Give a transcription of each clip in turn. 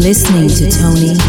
listening to Tony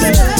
Yeah.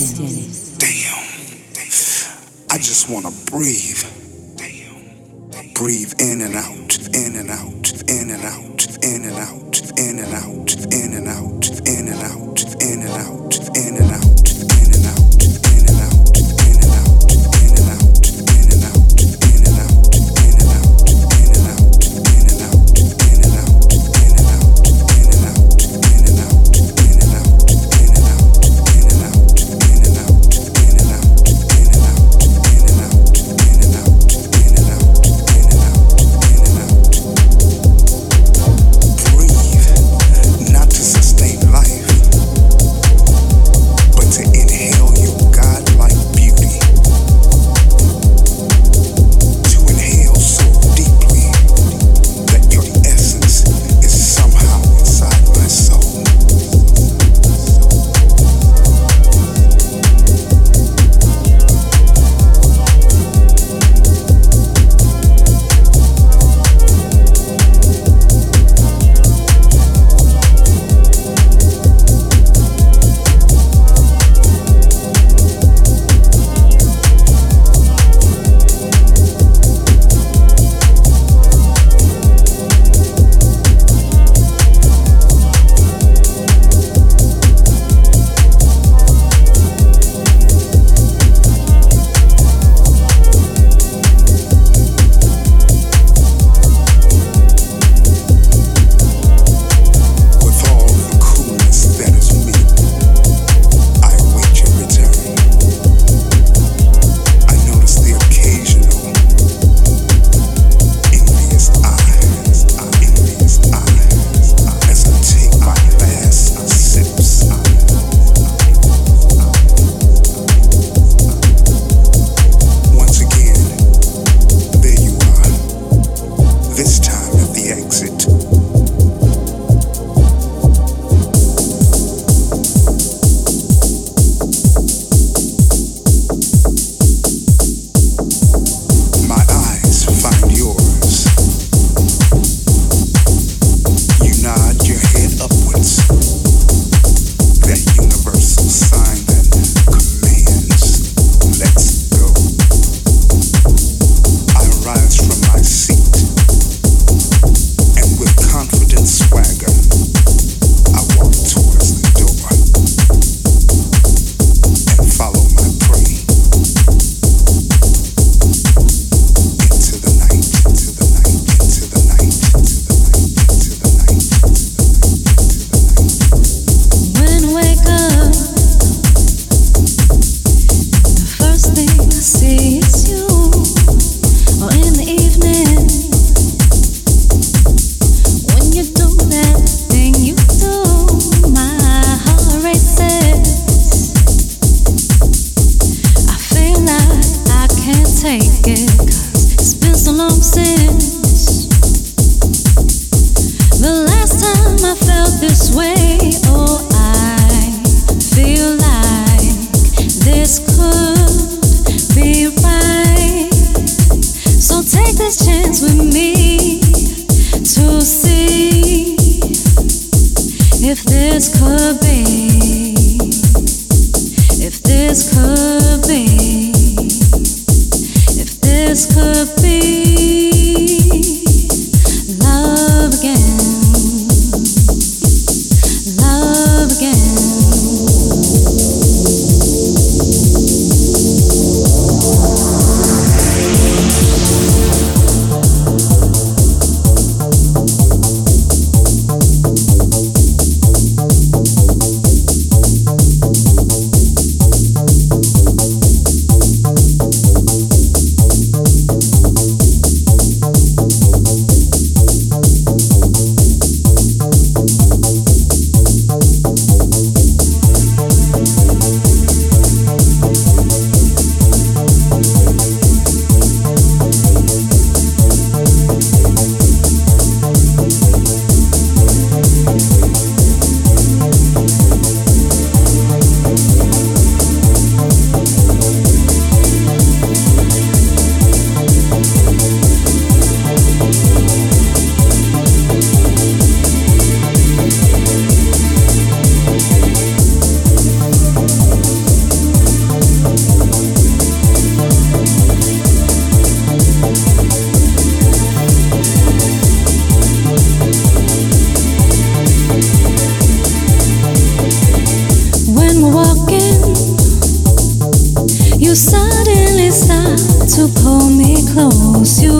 To suddenly start to pull me close. You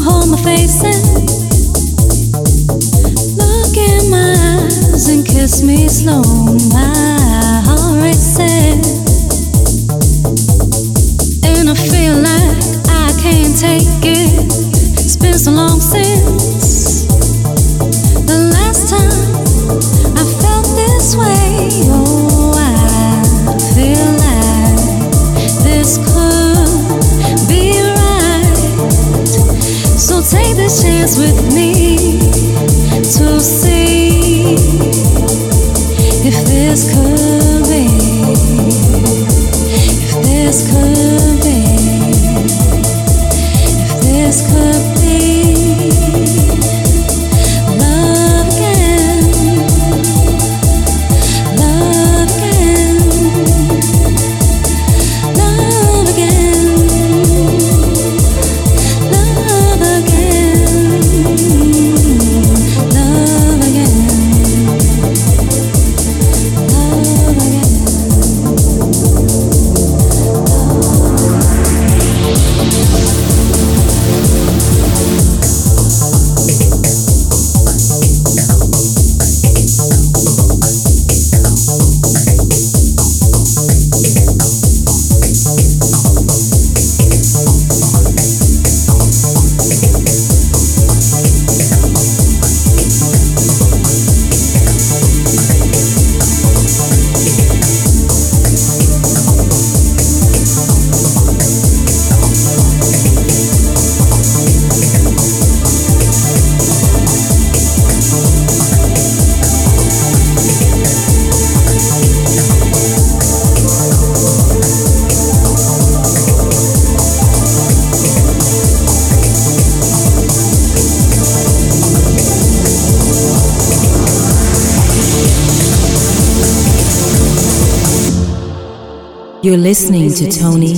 hold my face and look in my eyes and kiss me slow. My heart races, and I feel like I can't take it. It's been so long since the last time I felt this way. This could listening to Tony